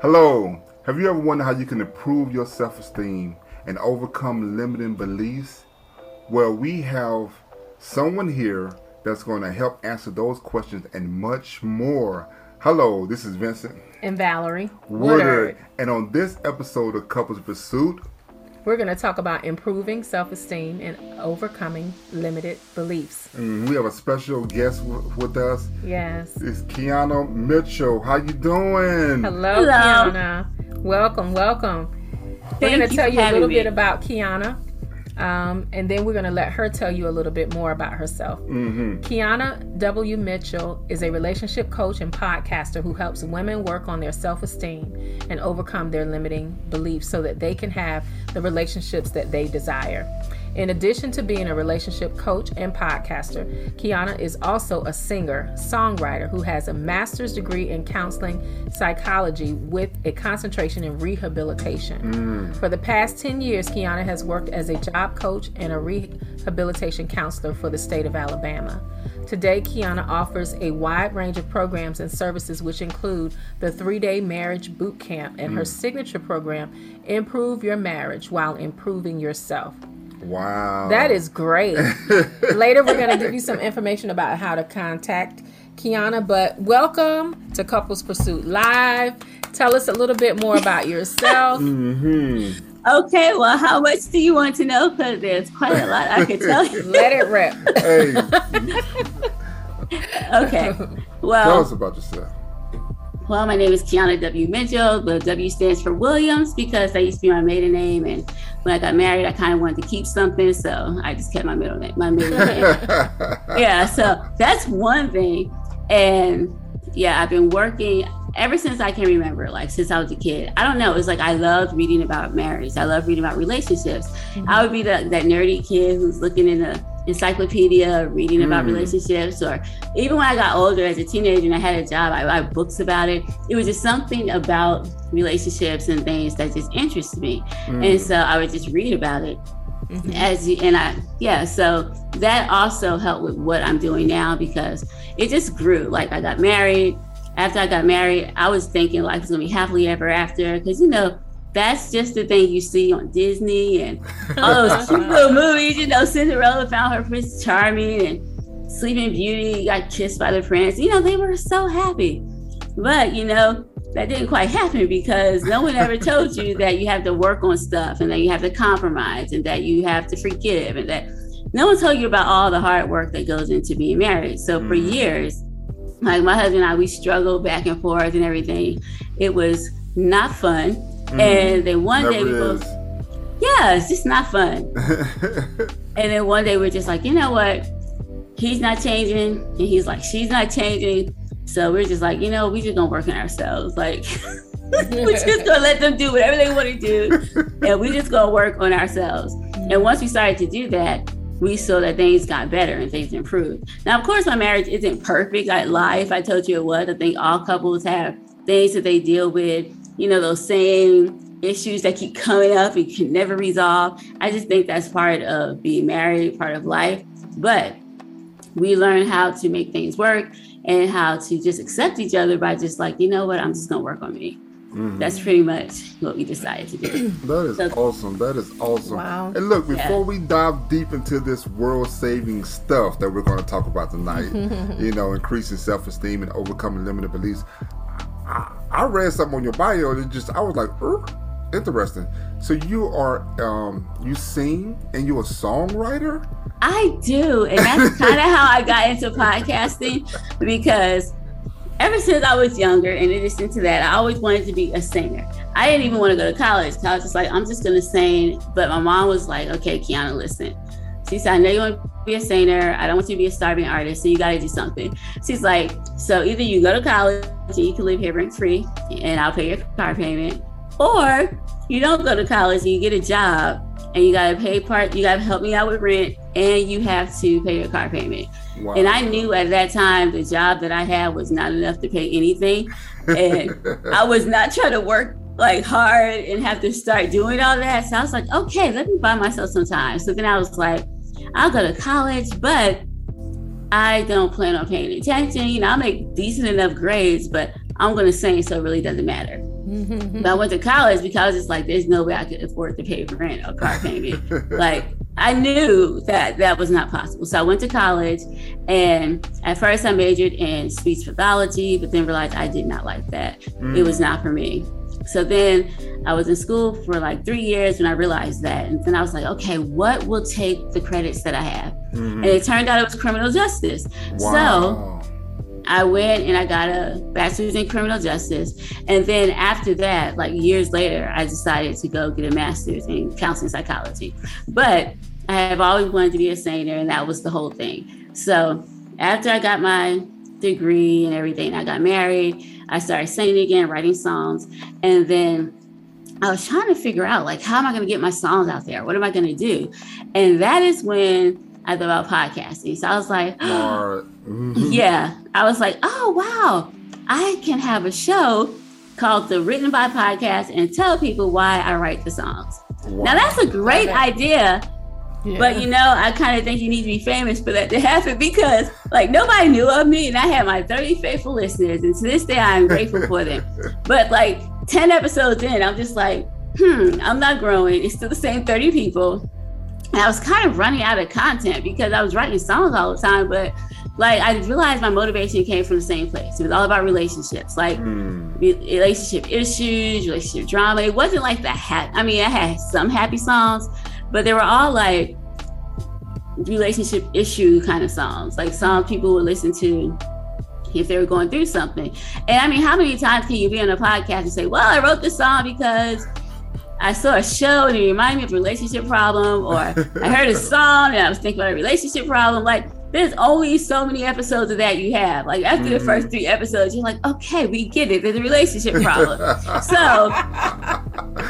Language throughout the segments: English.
Hello. Have you ever wondered how you can improve your self esteem and overcome limiting beliefs? Well, we have someone here that's going to help answer those questions and much more. Hello, this is Vincent and Valerie Woodard. And on this episode of Couples Pursuit, we're going to talk about improving self esteem and overcoming limited beliefs. Mm, we have a special guest w- with us. Yes. It's Keana Mitchell. How you doing? Hello, Hello. Keana. Welcome, welcome. Thank we're going to tell you a little me. bit about Keana. Um, and then we're going to let her tell you a little bit more about herself. Mm-hmm. Keana W. Mitchell is a relationship coach and podcaster who helps women work on their self esteem and overcome their limiting beliefs so that they can have the relationships that they desire. In addition to being a relationship coach and podcaster, Keana is also a singer, songwriter who has a master's degree in counseling psychology with a concentration in rehabilitation. Mm. For the past 10 years, Keana has worked as a job coach and a rehabilitation counselor for the state of Alabama. Today, Keana offers a wide range of programs and services, which include the three day marriage boot camp and mm. her signature program, Improve Your Marriage While Improving Yourself. Wow. That is great. Later, we're going to give you some information about how to contact Keana, but welcome to Couples Pursuit Live. Tell us a little bit more about yourself. mm-hmm. Okay, well, how much do you want to know? Because there's quite a lot I can tell you. Let it rip. Hey. okay. Well, tell us about yourself. Well, my name is Keana W. Mitchell. The W stands for Williams because that used to be my maiden name. And when I got married, I kind of wanted to keep something. So I just kept my middle name, my maiden name. yeah. So that's one thing. And yeah, I've been working ever since I can remember, like since I was a kid. I don't know. It's like I loved reading about marriage. I love reading about relationships. Mm-hmm. I would be the, that nerdy kid who's looking in the encyclopedia, reading about mm. relationships, or even when I got older as a teenager and I had a job, I write books about it. It was just something about relationships and things that just interested me. Mm. And so I would just read about it. Mm-hmm. As you, and I, yeah, so that also helped with what I'm doing now because it just grew. Like I got married. After I got married, I was thinking life was gonna be happily ever after because you know that's just the thing you see on Disney and all those cute little movies. You know, Cinderella found her Prince Charming and Sleeping Beauty got kissed by the prince. You know, they were so happy. But, you know, that didn't quite happen because no one ever told you that you have to work on stuff and that you have to compromise and that you have to forgive and that no one told you about all the hard work that goes into being married. So for mm. years, like my husband and I, we struggled back and forth and everything. It was not fun Mm-hmm. And then one day we both, yeah, it's just not fun. and then one day we're just like, you know what? He's not changing. And he's like, she's not changing. So we're just like, you know, we just gonna work on ourselves. Like, we're just gonna let them do whatever they want to do. and we just gonna work on ourselves. And once we started to do that, we saw that things got better and things improved. Now, of course, my marriage isn't perfect. I'd lie if I told you it was. I think all couples have things that they deal with you know, those same issues that keep coming up and can never resolve. I just think that's part of being married, part of life. But we learn how to make things work and how to just accept each other by just like, you know what, I'm just gonna work on me. Mm-hmm. That's pretty much what we decided to do. that is so, awesome. That is awesome. Wow. And look, before yeah. we dive deep into this world saving stuff that we're going to talk about tonight, you know, increasing self esteem and overcoming limited beliefs, I, I read something on your bio and it just I was like, interesting. So you are um you sing and you're a songwriter? I do. And that's kind of how I got into podcasting because ever since I was younger, in addition to that, I always wanted to be a singer. I didn't even want to go to college. I was just like, I'm just gonna sing. But my mom was like, okay, Keana, listen. She said, I know you want to be a singer. I don't want you to be a starving artist. So you got to do something. She's like, so either you go to college and you can live here rent free and I'll pay your car payment, or you don't go to college and you get a job and you got to pay part, you got to help me out with rent and you have to pay your car payment. Wow. And I knew at that time the job that I had was not enough to pay anything. And I was not trying to work like hard and have to start doing all that. So I was like, okay, let me buy myself some time. So then I was like, I'll go to college, but I don't plan on paying attention. You know, I'll make decent enough grades, but I'm going to sing, so it really doesn't matter. but I went to college because it's like there's no way I could afford to pay rent or car payment. like I knew that that was not possible. So I went to college, and at first I majored in speech pathology, but then realized I did not like that. Mm. It was not for me. So then I was in school for like three years when I realized that. And then I was like, okay, what will take the credits that I have? Mm-hmm. And it turned out it was criminal justice. Wow. So I went and I got a bachelor's in criminal justice. And then after that, like years later, I decided to go get a master's in counseling psychology. But I have always wanted to be a singer, and that was the whole thing. So after I got my degree and everything, I got married. I started singing again, writing songs. And then I was trying to figure out, like, how am I going to get my songs out there? What am I going to do? And that is when I thought about podcasting. So I was like, mm-hmm. yeah, I was like, oh, wow, I can have a show called the Written by Podcast and tell people why I write the songs. Wow. Now, that's a great idea. Yeah. But you know, I kind of think you need to be famous for that to happen because like nobody knew of me and I had my 30 faithful listeners and to this day I'm grateful for them. But like 10 episodes in, I'm just like, hmm, I'm not growing. It's still the same 30 people. And I was kind of running out of content because I was writing songs all the time, but like I realized my motivation came from the same place. It was all about relationships, like mm. relationship issues, relationship drama. It wasn't like the hat. I mean, I had some happy songs, but they were all like relationship issue kind of songs, like songs people would listen to if they were going through something. And I mean, how many times can you be on a podcast and say, "Well, I wrote this song because." I saw a show and it reminded me of a relationship problem, or I heard a song and I was thinking about a relationship problem. Like, there's only so many episodes of that you have. Like after mm-hmm. the first mm-hmm. three episodes, you're like, okay, we get it. There's a relationship problem. so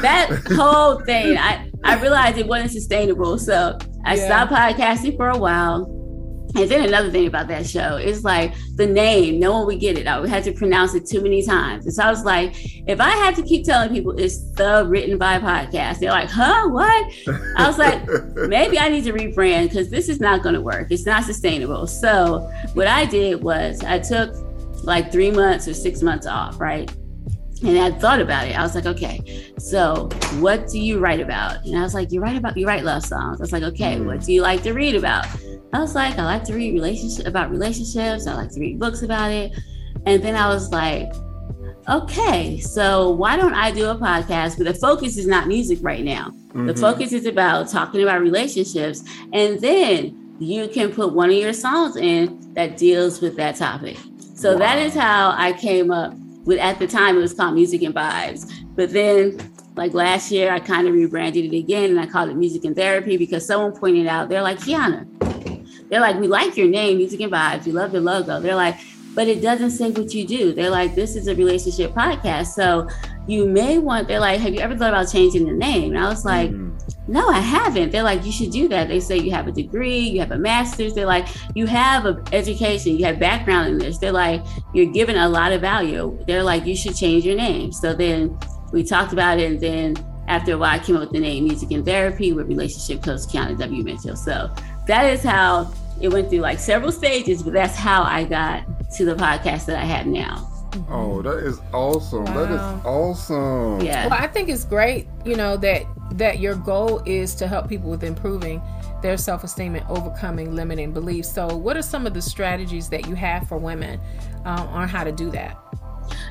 that whole thing, I I realized it wasn't sustainable. So I yeah. stopped podcasting for a while. And then another thing about that show is like the name, no one would get it. I had to pronounce it too many times. And so I was like, if I had to keep telling people it's the written by podcast, they're like, huh, what? I was like, maybe I need to rebrand because this is not going to work. It's not sustainable. So what I did was I took like three months or six months off, right? And I thought about it. I was like, okay, so what do you write about? And I was like, you write about, you write love songs. I was like, okay, what do you like to read about? I was like, I like to read relationship about relationships. I like to read books about it. And then I was like, okay, so why don't I do a podcast? But the focus is not music right now. Mm-hmm. The focus is about talking about relationships. And then you can put one of your songs in that deals with that topic. So wow. that is how I came up with, at the time, it was called Music and Vibes. But then like last year, I kind of rebranded it again and I called it Music and Therapy because someone pointed out, they're like, Keana, they're like, we like your name, Music and Vibes. We love the logo. They're like, but it doesn't say what you do. They're like, this is a relationship podcast. So you may want, they're like, have you ever thought about changing the name? And I was like, mm-hmm. no, I haven't. They're like, you should do that. They say you have a degree, you have a master's. They're like, you have an education, you have background in this. They're like, you're given a lot of value. They're like, you should change your name. So then we talked about it. And then after a while, I came up with the name Music and Therapy with relationship coach Keana W. Mitchell. So that is how it went through like several stages, but that's how I got to the podcast that I have now. Oh, that is awesome. Wow. That is awesome. Yeah. Well, I think it's great, you know, that that your goal is to help people with improving their self-esteem and overcoming limiting beliefs. So, what are some of the strategies that you have for women um, on how to do that?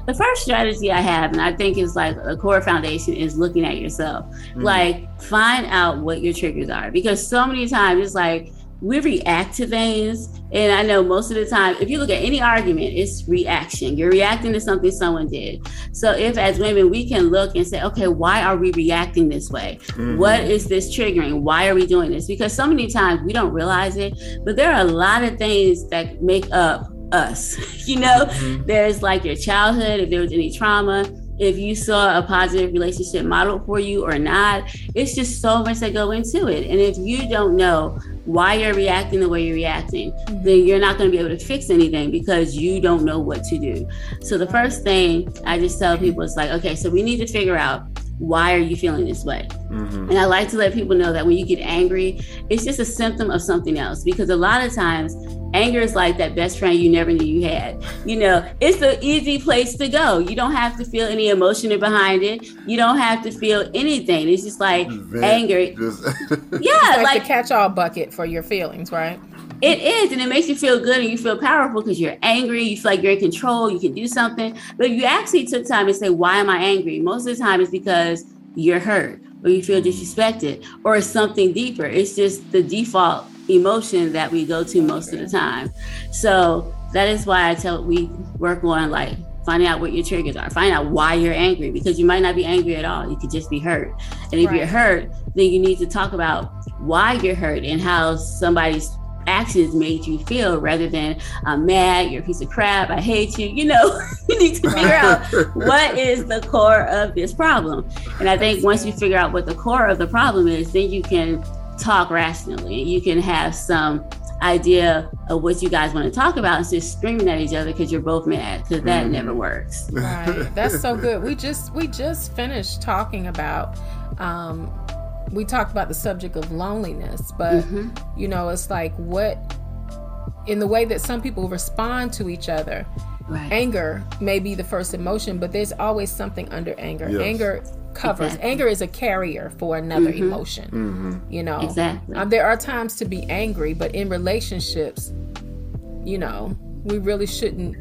The first strategy I have, and I think is like a core foundation, is looking at yourself. Mm-hmm. Like, find out what your triggers are because so many times it's like we react to things. And I know most of the time, if you look at any argument, it's reaction. You're reacting to something someone did. So, if as women, we can look and say, okay, why are we reacting this way? Mm-hmm. What is this triggering? Why are we doing this? Because so many times we don't realize it, but there are a lot of things that make up us. you know, mm-hmm. there's like your childhood, if there was any trauma, if you saw a positive relationship model for you or not. It's just so much that go into it. And if you don't know why you're reacting the way you're reacting, mm-hmm. then you're not going to be able to fix anything because you don't know what to do. So the first thing I just tell people is like, okay, so we need to figure out why are you feeling this way? Mm-hmm. And I like to let people know that when you get angry, it's just a symptom of something else because a lot of times anger is like that best friend you never knew you had. You know, it's an easy place to go. You don't have to feel any emotion behind it. You don't have to feel anything. It's just like anger. Just yeah, like, like the catch-all bucket for your feelings, right? It is, and it makes you feel good and you feel powerful because you're angry. You feel like you're in control. You can do something. But you actually took time to say, "Why am I angry?" Most of the time, it's because you're hurt or you feel disrespected or it's something deeper. It's just the default emotion that we go to most of the time. So that is why I tell we work on like finding out what your triggers are, find out why you're angry because you might not be angry at all. You could just be hurt. And if right. you're hurt, then you need to talk about why you're hurt and how somebody's actions made you feel rather than I'm mad, you're a piece of crap, I hate you. You know, you need to figure out what is the core of this problem. And I think once you figure out what the core of the problem is, then you can talk rationally. You can have some idea of what you guys want to talk about instead of screaming at each other because you're both mad because that mm. never works right that's so good we just we just finished talking about um we talked about the subject of loneliness, but mm-hmm. you know, it's like what in the way that some people respond to each other. Right. Anger may be the first emotion, but there's always something under anger. Yes. Anger covers. Exactly. Anger is a carrier for another mm-hmm. emotion. Mm-hmm. You know, exactly. Um, there are times to be angry, but in relationships, you know, we really shouldn't.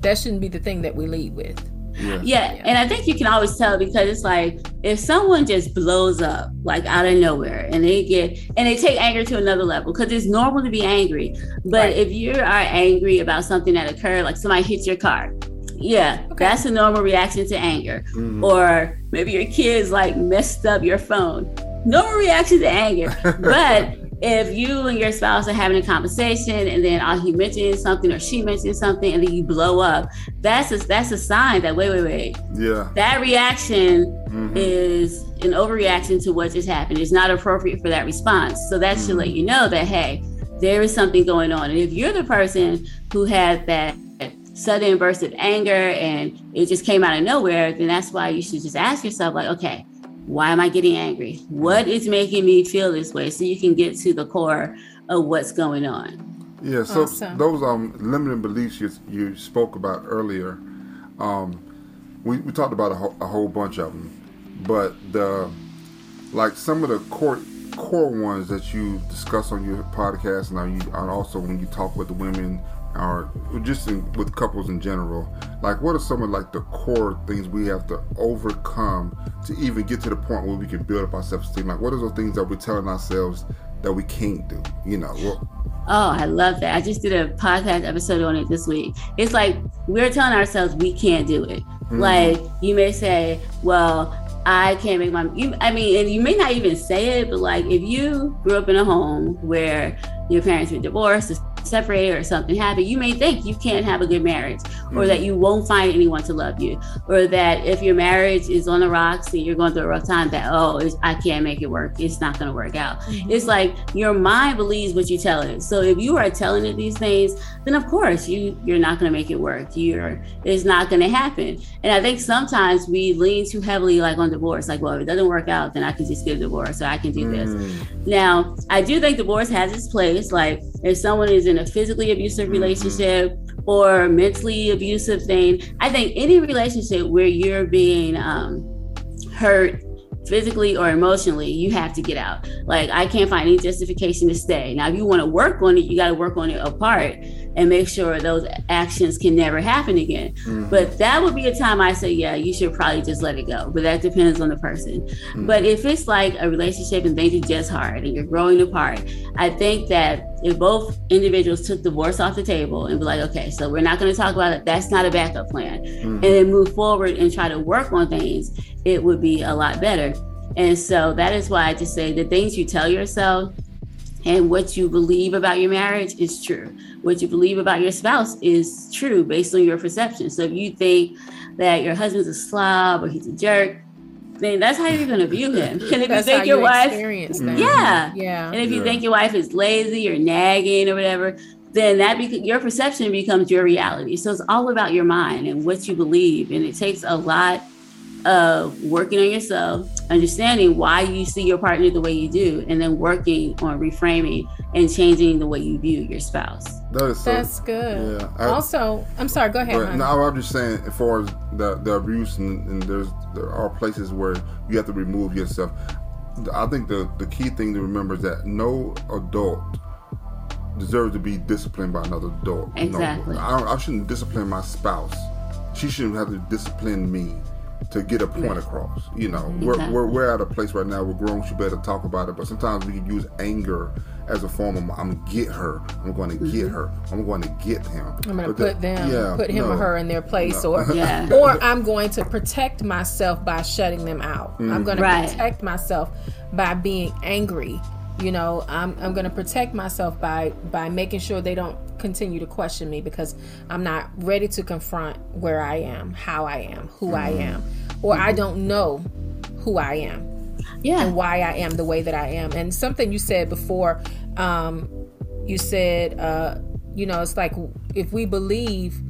That shouldn't be the thing that we lead with. Yeah. yeah. And I think you can always tell because it's like if someone just blows up like out of nowhere and they get and they take anger to another level because it's normal to be angry. But right. if you are angry about something that occurred, like somebody hits your car, yeah, okay. that's a normal reaction to anger. Mm-hmm. Or maybe your kids like messed up your phone. Normal reaction to anger. but if you and your spouse are having a conversation and then uh, he mentions something or she mentions something and then you blow up, that's a, that's a sign that wait, wait, wait. Yeah. That reaction mm-hmm. is an overreaction to what just happened. It's not appropriate for that response. So that mm-hmm. should let mm-hmm. you know that, hey, there is something going on. And if you're the person who had that sudden burst of anger and it just came out of nowhere, then that's why you should just ask yourself, like, okay, why am I getting angry? What is making me feel this way? So you can get to the core of what's going on. Yeah, so awesome. those um limiting beliefs you, you spoke about earlier, um, we, we talked about a, ho- a whole bunch of them, but the like some of the core core ones that you discuss on your podcast and, you, and also when you talk with the women or just in, with couples in general like what are some of like the core things we have to overcome to even get to the point where we can build up our self-esteem like what are those things that we're telling ourselves that we can't do you know well, Oh, I love that. I just did a podcast episode on it this week. It's like we're telling ourselves we can't do it. Mm-hmm. Like you may say, well, I can't make my you, I mean, and you may not even say it, but like if you grew up in a home where your parents were divorced, separated or something happened, you may think you can't have a good marriage or mm-hmm. that you won't find anyone to love you or that if your marriage is on the rocks and you're going through a rough time that, oh, I can't make it work. It's not going to work out. Mm-hmm. It's like your mind believes what you tell it. So if you are telling it these things, then of course you, you're not going to make it work. You're, it's not going to happen. And I think sometimes we lean too heavily like on divorce, like, well, if it doesn't work out, then I can just get a divorce or I can do mm-hmm. this. Mm. Now, I do think divorce has its place. Like if someone is in a physically abusive relationship or mentally abusive thing. I think any relationship where you're being um, hurt physically or emotionally, you have to get out. Like I can't find any justification to stay. Now, if you want to work on it, you got to work on it apart and make sure those actions can never happen again. Mm-hmm. But that would be a time I say, yeah, you should probably just let it go. But that depends on the person. Mm-hmm. But if it's like a relationship and things are just hard and you're growing apart, I think that if both individuals took divorce off the table and be like, okay, so we're not going to talk about it, that's not a backup plan, mm-hmm. and then move forward and try to work on things, it would be a lot better. And so that is why I just say the things you tell yourself and what you believe about your marriage is true. What you believe about your spouse is true based on your perception. So if you think that your husband's a slob or he's a jerk, then that's how you're going to view him. And if that's you think your you wife, mm-hmm. yeah, yeah, and if you yeah. think your wife is lazy or nagging or whatever, then that beca- your perception becomes your reality. So it's all about your mind and what you believe, and it takes a lot of working on yourself, understanding why you see your partner the way you do, and then working on reframing and changing the way you view your spouse. That is so, That's good. Yeah. I, also, I'm sorry. Go ahead. no, I'm just saying, as far as the the abuse, and, and there's there are places where you have to remove yourself. I think the the key thing to remember is that no adult deserves to be disciplined by another adult. Exactly. No, I, I shouldn't discipline my spouse. She shouldn't have to discipline me to get a point across. You know, exactly. we're, we're, we're at a place right now. We're grown. She better talk about it. But sometimes we can use anger as a form of I'm gonna get her. I'm going to mm-hmm. get her. I'm going to get him. I'm going to put them, yeah, put him no, or her in their place, no. or yeah. or I'm going to protect myself by shutting them out. Mm-hmm. I'm going to right. protect myself by being angry. You know, I'm I'm going to protect myself by by making sure they don't continue to question me because I'm not ready to confront where I am, how I am, who mm-hmm. I am, or I don't know who I am. Yeah. And why I am the way that I am. And something you said before, um, you said, uh, you know, it's like if we believe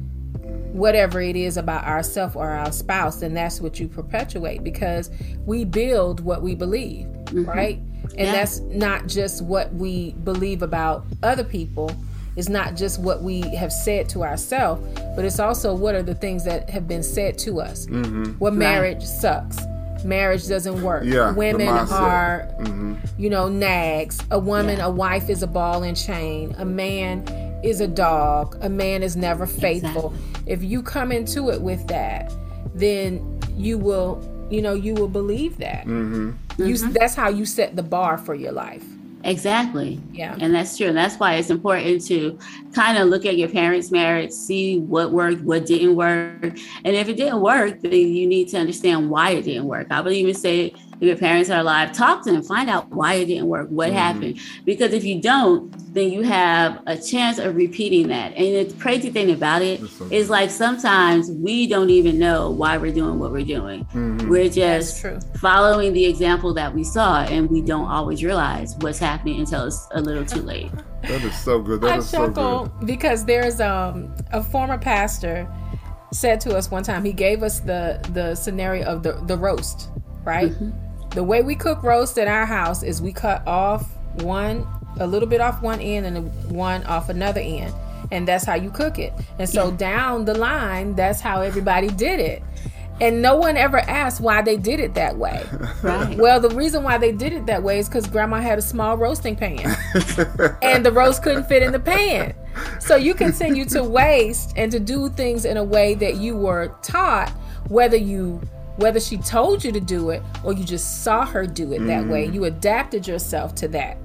whatever it is about ourself or our spouse, then that's what you perpetuate because we build what we believe, mm-hmm. right? And yeah. that's not just what we believe about other people, it's not just what we have said to ourselves, but it's also what are the things that have been said to us. Mm-hmm. What marriage right. sucks. Marriage doesn't work. Yeah, Women are, mm-hmm. you know, nags. A woman, yeah. a wife is a ball and chain. A man is a dog. A man is never faithful. Exactly. If you come into it with that, then you will, you know, you will believe that. Mm-hmm. You, mm-hmm. that's how you set the bar for your life. Exactly. Yeah. And that's true. And that's why it's important to kind of look at your parents' marriage, see what worked, what didn't work. And if it didn't work, then you need to understand why it didn't work. I would even say if your parents are alive, talk to them, find out why it didn't work, what mm-hmm. happened. Because if you don't, then you have a chance of repeating that. And the crazy thing about it is like sometimes we don't even know why we're doing what we're doing. Mm-hmm. We're just following the example that we saw, and we don't always realize what's happening until it's a little too late. that is so good. That I is chuckle so good. because there's um, a former pastor said to us one time. He gave us the the scenario of the the roast, right? Mm-hmm the way we cook roast at our house is we cut off one, a little bit off one end and one off another end. And that's how you cook it. And so yeah. down the line, that's how everybody did it. And no one ever asked why they did it that way. Right. Well, the reason why they did it that way is because grandma had a small roasting pan and the roast couldn't fit in the pan. So you continue to waste and to do things in a way that you were taught, whether you whether she told you to do it or you just saw her do it mm-hmm. that way, mm-hmm. you adapted yourself to that.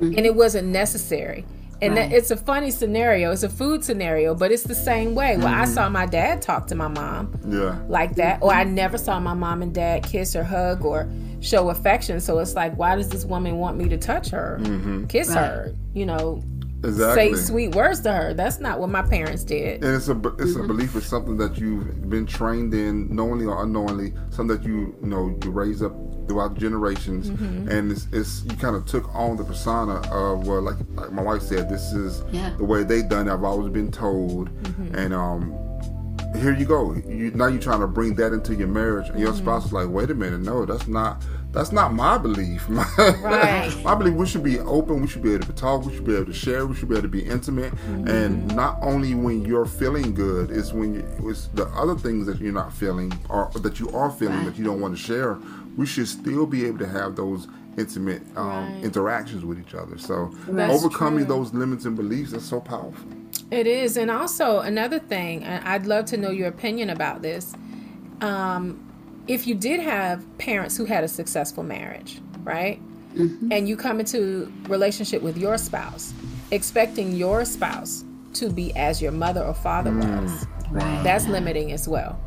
Mm-hmm. And it wasn't necessary. And right. that, it's a funny scenario. It's a food scenario, but it's the same way. Well, mm-hmm. I saw my dad talk to my mom yeah. like that, or I never saw my mom and dad kiss or hug or show affection. So it's like, why does this woman want me to touch her, mm-hmm. kiss right. her? You know, exactly. say sweet words to her. That's not what my parents did. And it's a it's mm-hmm. a belief. It's something that you've been trained in, knowingly or unknowingly. Something that you you know you raise up throughout generations, mm-hmm. and it's, it's you kind of took on the persona of well, like like my wife said, this is yeah. the way they done it. I've always been told, mm-hmm. and um. Here you go. You, now you're trying to bring that into your marriage, and your mm-hmm. spouse is like, "Wait a minute, no, that's not that's not my belief. right. my belief we should be open, we should be able to talk, we should be able to share, we should be able to be intimate. Mm-hmm. And not only when you're feeling good, it's when you, it's the other things that you're not feeling or that you are feeling right. that you don't want to share. We should still be able to have those intimate um, right. interactions with each other. So that's overcoming true. those limits and beliefs is so powerful. It is, and also another thing, I'd love to know your opinion about this. Um, if you did have parents who had a successful marriage, right? Mm-hmm. And you come into relationship with your spouse, expecting your spouse to be as your mother or father mm. was, right. that's limiting as well.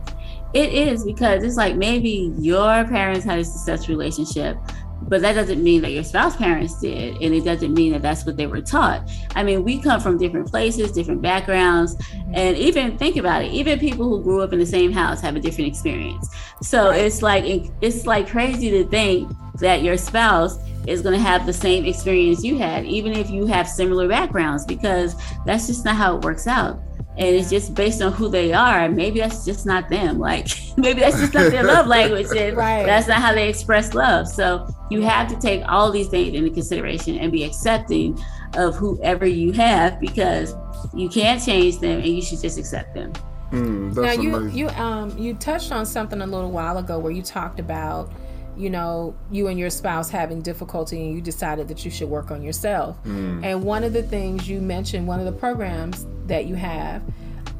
It is because it's like maybe your parents had a successful relationship, but that doesn't mean that your spouse parents did and it doesn't mean that that's what they were taught. I mean we come from different places different backgrounds and even think about it even people who grew up in the same house have a different experience. So it's like it's like crazy to think that your spouse is going to have the same experience you had even if you have similar backgrounds because that's just not how it works out and it's just based on who they are. Maybe that's just not them. Like maybe that's just not their love language, and right. that's not how they express love. So you have to take all these things into consideration and be accepting of whoever you have because you can't change them, and you should just accept them. Mm, now you amazing. you um you touched on something a little while ago where you talked about you know you and your spouse having difficulty and you decided that you should work on yourself mm. and one of the things you mentioned one of the programs that you have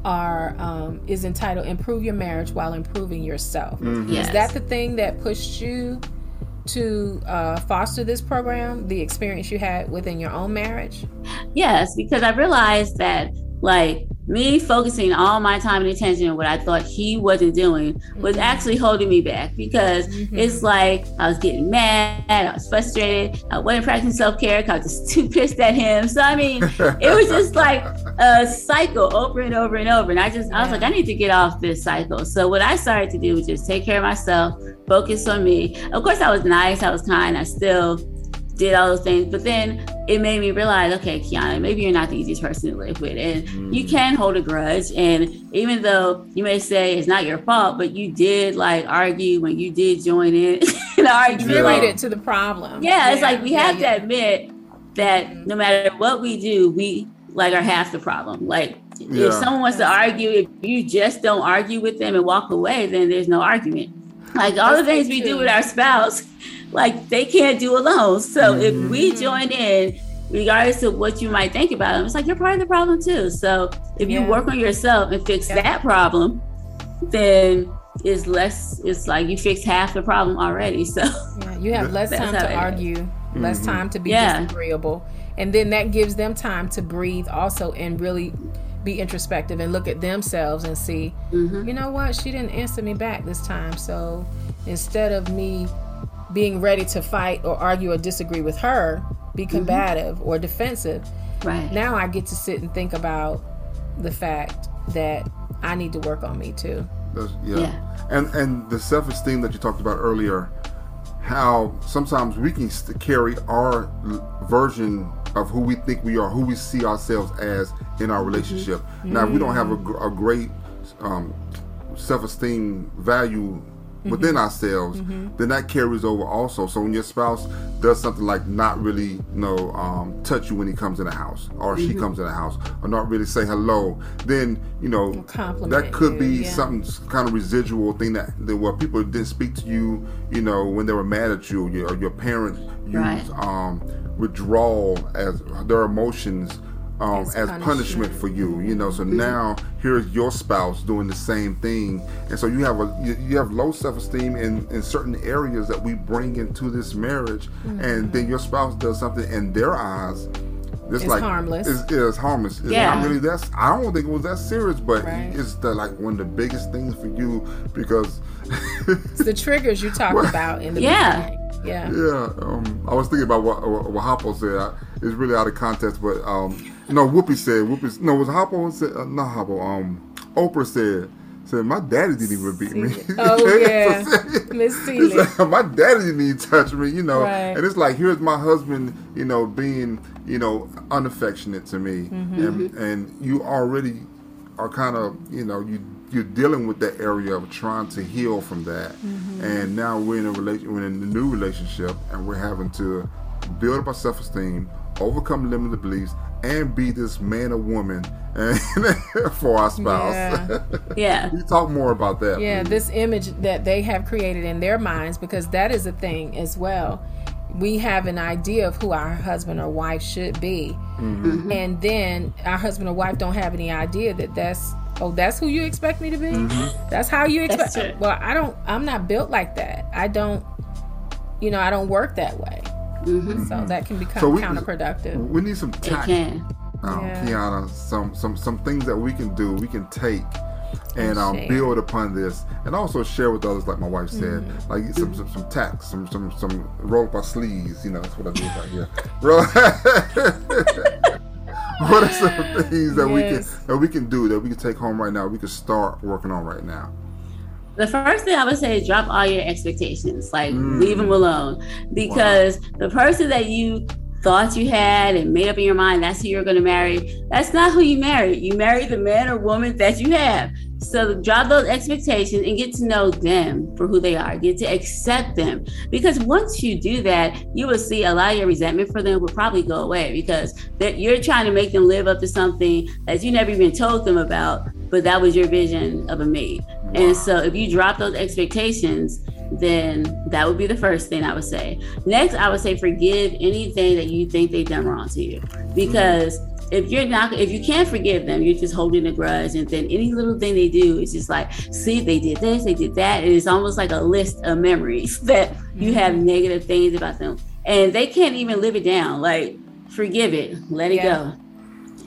are um, is entitled improve your marriage while improving yourself mm-hmm. yes. is that the thing that pushed you to uh, foster this program the experience you had within your own marriage yes because i realized that like me focusing all my time and attention on what I thought he wasn't doing was mm-hmm. actually holding me back because mm-hmm. it's like I was getting mad, I was frustrated, I wasn't practicing self care because I was just too pissed at him. So I mean, it was just like a cycle over and over and over. And I just I was like, I need to get off this cycle. So what I started to do was just take care of myself, focus on me. Of course, I was nice, I was kind, I still did all those things. But then it made me realize, okay, Keana, maybe you're not the easiest person to live with. And mm. you can hold a grudge. And even though you may say it's not your fault, but you did like argue when you did join in and argue. Related to the problem. Yeah, yeah, it's like we have yeah. to admit that no matter what we do, we like are half the problem. Like yeah. if someone wants to argue, if you just don't argue with them and walk away, then there's no argument. Like all That's the things we do with our spouse, like they can't do alone. So mm-hmm. if we mm-hmm. join in, regardless of what you might think about them, it's like you're part of the problem too. So if yeah. you work on yourself and fix yeah. that problem, then it's less. It's like you fix half the problem already. So yeah, you have less time to argue, mm-hmm. less time to be yeah. disagreeable, and then that gives them time to breathe also and really be introspective and look at themselves and see, mm-hmm. you know what, she didn't answer me back this time. So instead of me being ready to fight or argue or disagree with her, be mm-hmm. combative mm-hmm. or defensive. Right. Now I get to sit and think about the fact that I need to work on me too. Yeah. yeah. And and the self esteem that you talked about earlier, how sometimes we can carry our version of who we think we are, who we see ourselves as in our relationship. Mm-hmm. Now, if we don't have a, a great um, self esteem value within mm-hmm. ourselves, mm-hmm. then that carries over also. So when your spouse does something like not really, you know, um, touch you when he comes in the house, or mm-hmm. she comes in the house, or not really say hello, then you know that could be yeah. something kind of residual thing that, that where people didn't speak to you, you know, when they were mad at you, or your parents used right. um, withdrawal as their emotions um, as, as punishment. punishment. for you. You know, so mm-hmm. now here's your spouse doing the same thing, and so you have a you, you have low self esteem in in certain areas that we bring into this marriage, mm-hmm. and then your spouse does something in their eyes. It's, it's like harmless. It's, it's harmless. It's yeah. not really that's. I don't think it was that serious, but right. it's the like one of the biggest things for you because it's the triggers you talked about in the yeah. Beginning. Yeah. Yeah. Um, I was thinking about what, what, Hoppo said. It's really out of context, but um, no, Whoopi said. Whoopi. No, was Hoppo said? Uh, not Hoppo. Um, Oprah said. Said my daddy didn't even beat me. Oh yeah, Miss Celie. Like, my daddy didn't even touch me, you know. Right. And it's like here's my husband, you know, being, you know, unaffectionate to me, mm-hmm. and and you already are kind of, you know, you you're dealing with that area of trying to heal from that, mm-hmm. and now we're in a relation, we're in a new relationship, and we're having to build up our self esteem, overcome limited beliefs, and be this man or woman for our spouse. Yeah. yeah. you talk more about that. Yeah, please. this image that they have created in their minds, because that is a thing as well. We have an idea of who our husband or wife should be, mm-hmm. and then our husband or wife don't have any idea that that's oh that's who you expect me to be mm-hmm. that's how you expect well i don't i'm not built like that i don't you know i don't work that way mm-hmm. so that can become so we, counterproductive we need some tact um, yeah. Keana, some some some things that we can do, we can take and um, build upon this, and also share with others, like my wife said, mm-hmm. like some some, some tax, some some some roll up our sleeves. You know, that's what I do right here. Roll. what are some things that yes. we can that we can do that we can take home right now? We can start working on right now. The first thing I would say is drop all your expectations. Like mm. leave them alone, because wow. the person that you thought you had and made up in your mind that's who you're going to marry. That's not who you marry. You marry the man or woman that you have. So drop those expectations and get to know them for who they are. Get to accept them. Because once you do that, you will see a lot of your resentment for them will probably go away because you're trying to make them live up to something that you never even told them about, but that was your vision of a mate. And so if you drop those expectations, then that would be the first thing I would say. Next, I would say forgive anything that you think they've done wrong to you. Because if you're not if you can't forgive them, you're just holding a grudge. And then any little thing they do is just like, see, they did this, they did that. And it's almost like a list of memories that you have mm-hmm. negative things about them. And they can't even live it down. Like, forgive it, let it yeah. go.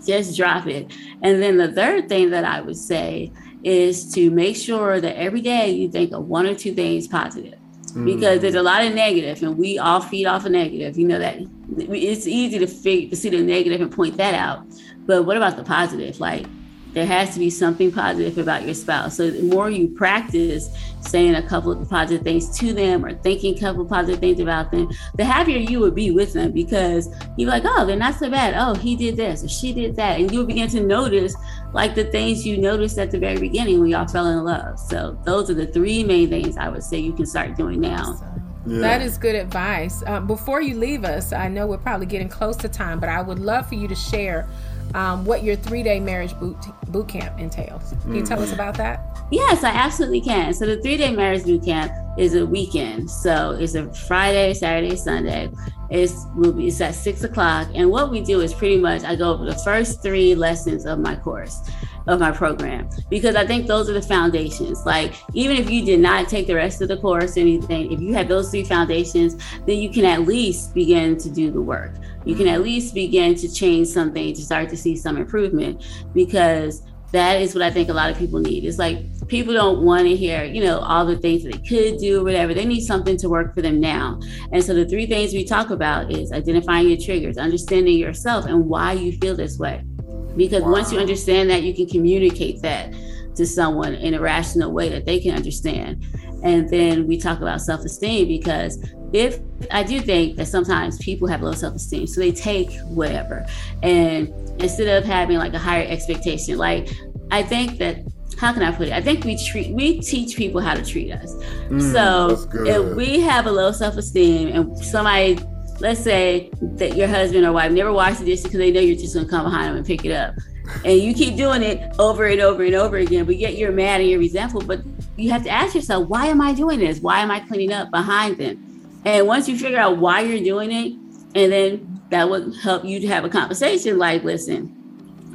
Just drop it. And then the third thing that I would say is to make sure that every day you think of one or two things positive because there's a mm. lot of negative and we all feed off of negative. You know that. It's easy to figure to see the negative and point that out. But what about the positive? Like there has to be something positive about your spouse. So the more you practice saying a couple of positive things to them or thinking a couple of positive things about them, the happier you would be with them because you're like, oh, they're not so bad. Oh, he did this or she did that. And you'll begin to notice like the things you noticed at the very beginning when y'all fell in love. So those are the three main things I would say you can start doing now. Yeah. That is good advice. Uh, before you leave us, I know we're probably getting close to time, but I would love for you to share um, what your three day marriage boot, boot camp entails. Can you tell us mm-hmm. about that? Yes, I absolutely can. So, the three day marriage boot camp is a weekend. So, it's a Friday, Saturday, Sunday. It's, will be, it's at six o'clock. And what we do is pretty much I go over the first three lessons of my course of my program because I think those are the foundations. Like, even if you did not take the rest of the course or anything, if you have those three foundations, then you can at least begin to do the work. You can at least begin to change something to start to see some improvement because that is what I think a lot of people need. It's like people don't want to hear, you know, all the things that they could do or whatever. They need something to work for them now. And so the three things we talk about is identifying your triggers, understanding yourself and why you feel this way because wow. once you understand that you can communicate that to someone in a rational way that they can understand and then we talk about self-esteem because if i do think that sometimes people have low self-esteem so they take whatever and instead of having like a higher expectation like i think that how can I put it? I think we treat we teach people how to treat us. Mm, so if we have a low self esteem and somebody let's say that your husband or wife never washed the dishes because they know you're just gonna come behind them and pick it up. And you keep doing it over and over and over again, but yet you're mad and you're resentful. But you have to ask yourself, why am I doing this? Why am I cleaning up behind them? And once you figure out why you're doing it, and then that would help you to have a conversation like, listen,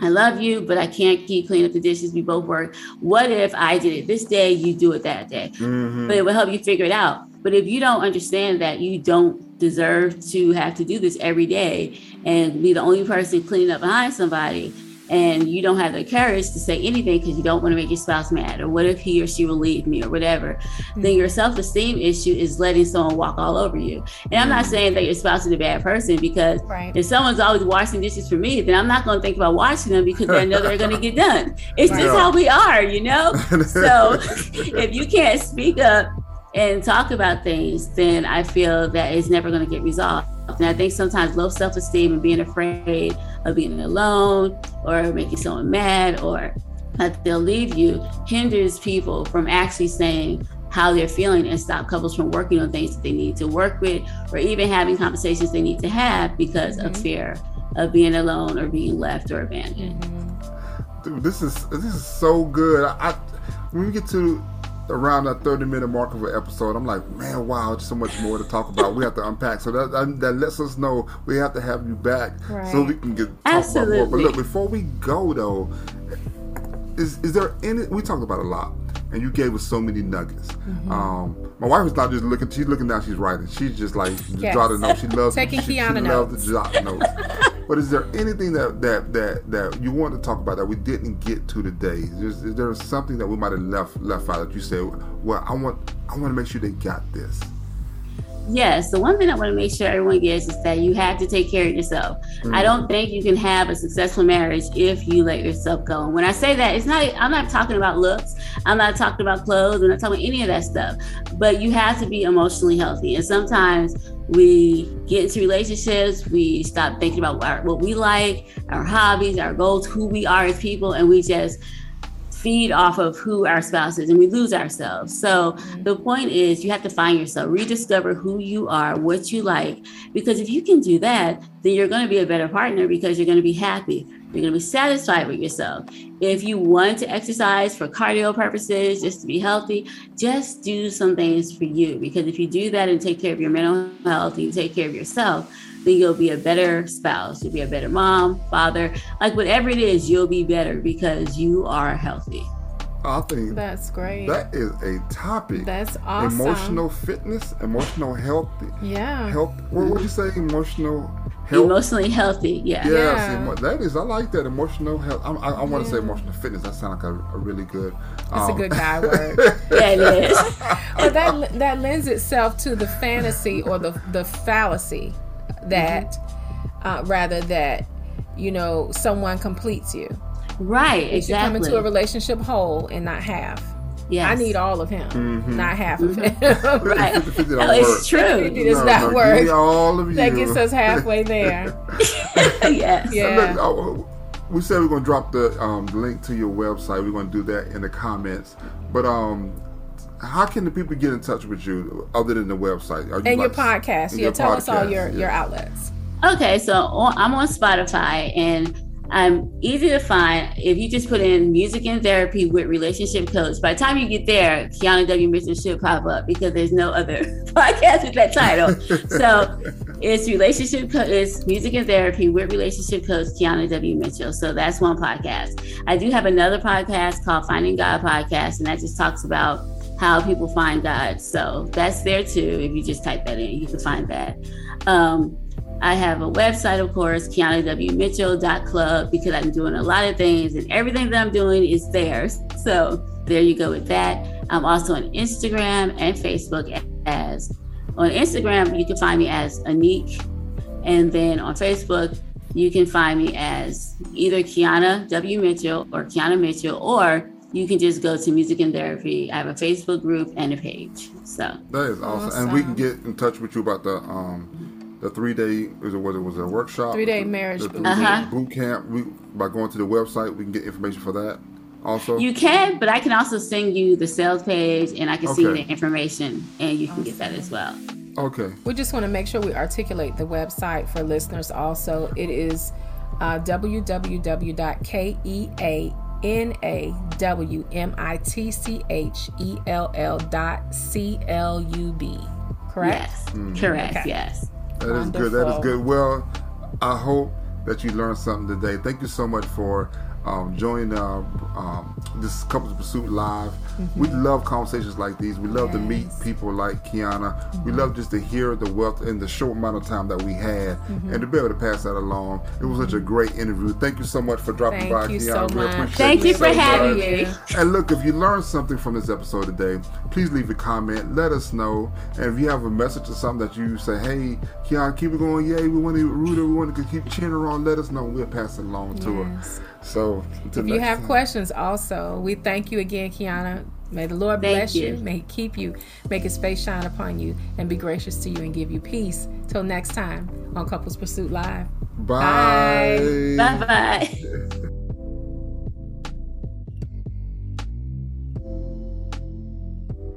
I love you, but I can't keep cleaning up the dishes. We both work. What if I did it this day, you do it that day? Mm-hmm. But it will help you figure it out. But if you don't understand that you don't deserve to have to do this every day and be the only person cleaning up behind somebody, and you don't have the courage to say anything because you don't want to make your spouse mad, or what if he or she will leave me, or whatever, mm-hmm. then your self esteem issue is letting someone walk all over you. And I'm not mm-hmm. saying that your spouse is a bad person because right. if someone's always washing dishes for me, then I'm not going to think about washing them because I know they're going to get done. It's right. just how we are, you know? so if you can't speak up and talk about things, then I feel that it's never going to get resolved. And I think sometimes low self esteem and being afraid of being alone or making someone mad or that they'll leave you hinders people from actually saying how they're feeling and stop couples from working on things that they need to work with or even having conversations they need to have because mm-hmm. of fear of being alone or being left or abandoned. Mm-hmm. Dude, this is this is so good. I, when we get to around that 30 minute mark of an episode, I'm like, man, wow, so much more to talk about. we have to unpack. So that, that lets us know we have to have you back right. so we can get Absolutely. But look, before we go though, is is there any? We talked about a lot, and you gave us so many nuggets. Mm-hmm. Um, my wife is not just looking; she's looking down. She's writing. She's just like yes. jotting notes. She loves taking she, Keana she notes. Loves to jot notes. But is there anything that that that that you want to talk about that we didn't get to today? Is, is there something that we might have left left out that you say, well, I want I want to make sure they got this? Yes, the one thing I want to make sure everyone gets is that you have to take care of yourself. Mm-hmm. I don't think you can have a successful marriage if you let yourself go. And when I say that, it's not, I'm not talking about looks, I'm not talking about clothes, I'm not talking about any of that stuff, but you have to be emotionally healthy. And sometimes we get into relationships, we stop thinking about what we like, our hobbies, our goals, who we are as people, and we just feed off of who our spouse is and we lose ourselves. So mm-hmm. the point is you have to find yourself, rediscover who you are, what you like, because if you can do that, then you're going to be a better partner because you're going to be happy. You're going to be satisfied with yourself. If you want to exercise for cardio purposes, just to be healthy, just do some things for you. Because if you do that and take care of your mental health and you take care of yourself, then you'll be a better spouse. You'll be a better mom, father, like whatever it is, you'll be better because you are healthy. I think that's great. That is a topic. That's awesome. Emotional fitness, emotional health. Yeah. Health. What would you say? Emotional health. Emotionally healthy. Yeah. Yeah. yeah. that is. I like that emotional health. I, I, I want to yeah. say emotional fitness. That sounds like a, a really good. Um, it's a good guy word. yeah, it is. but that that lends itself to the fantasy or the the fallacy that mm-hmm. uh, rather that you know someone completes you. Right. Exactly. You come into a relationship whole and not half. Yes. I need all of him, mm-hmm. not half of mm-hmm. him. right. no, it's true. It does no, not no, work. all of you. That gets us halfway there. yes. Yeah. Look, oh, we said we're going to drop the um, link to your website. We're going to do that in the comments. But um, how can the people get in touch with you other than the website? You and like, your podcast. Yeah, your tell podcast, us all your, yeah. your outlets. Okay, so I'm on Spotify and I'm easy to find. If you just put in music and therapy with relationship coach, by the time you get there, Keana W. Mitchell should pop up because there's no other podcast with that title. so it's relationship, co- it's music and therapy with relationship coach Keana W. Mitchell. So that's one podcast. I do have another podcast called Finding God Podcast, and that just talks about how people find God. So that's there too. If you just type that in, you can find that. Um, I have a website, of course, KeanaWMitchell.club, because I'm doing a lot of things and everything that I'm doing is there. So there you go with that. I'm also on Instagram and Facebook as on Instagram, you can find me as Anik. And then on Facebook, you can find me as either Keana W. Mitchell or Keana Mitchell, or you can just go to Music and Therapy. I have a Facebook group and a page. So that is awesome. awesome. And we can get in touch with you about the um the three day was it was it was a workshop three day marriage the, the uh-huh. boot camp. We by going to the website we can get information for that. Also, you can, but I can also send you the sales page and I can okay. see the information and you can get that as well. Okay. We just want to make sure we articulate the website for listeners. Also, it is uh, www.kea N A W M I T C H E L L dot C L U B. Correct? Yes. Mm-hmm. Correct. Okay. Yes. That is good. That is good. Well, I hope that you learned something today. Thank you so much for um, join uh, um, this Couples Pursuit Live. Mm-hmm. We love conversations like these. We love yes. to meet people like Keana. Mm-hmm. We love just to hear the wealth in the short amount of time that we had mm-hmm. and to be able to pass that along. It was such a great interview. Thank you so much for dropping Thank by, you Keana. So we appreciate Thank you for having me. And look, if you learned something from this episode today, please leave a comment. Let us know. And if you have a message or something that you say, hey, Keana, keep it going. Yay, we want to root her. We want to keep cheering her on. Let us know. We'll pass it along yes. to her. So, if you have time. questions, also, we thank you again, Keana. May the Lord thank bless you. you. May He keep you. Make His face shine upon you and be gracious to you and give you peace. Till next time on Couples Pursuit Live. Bye. Bye bye.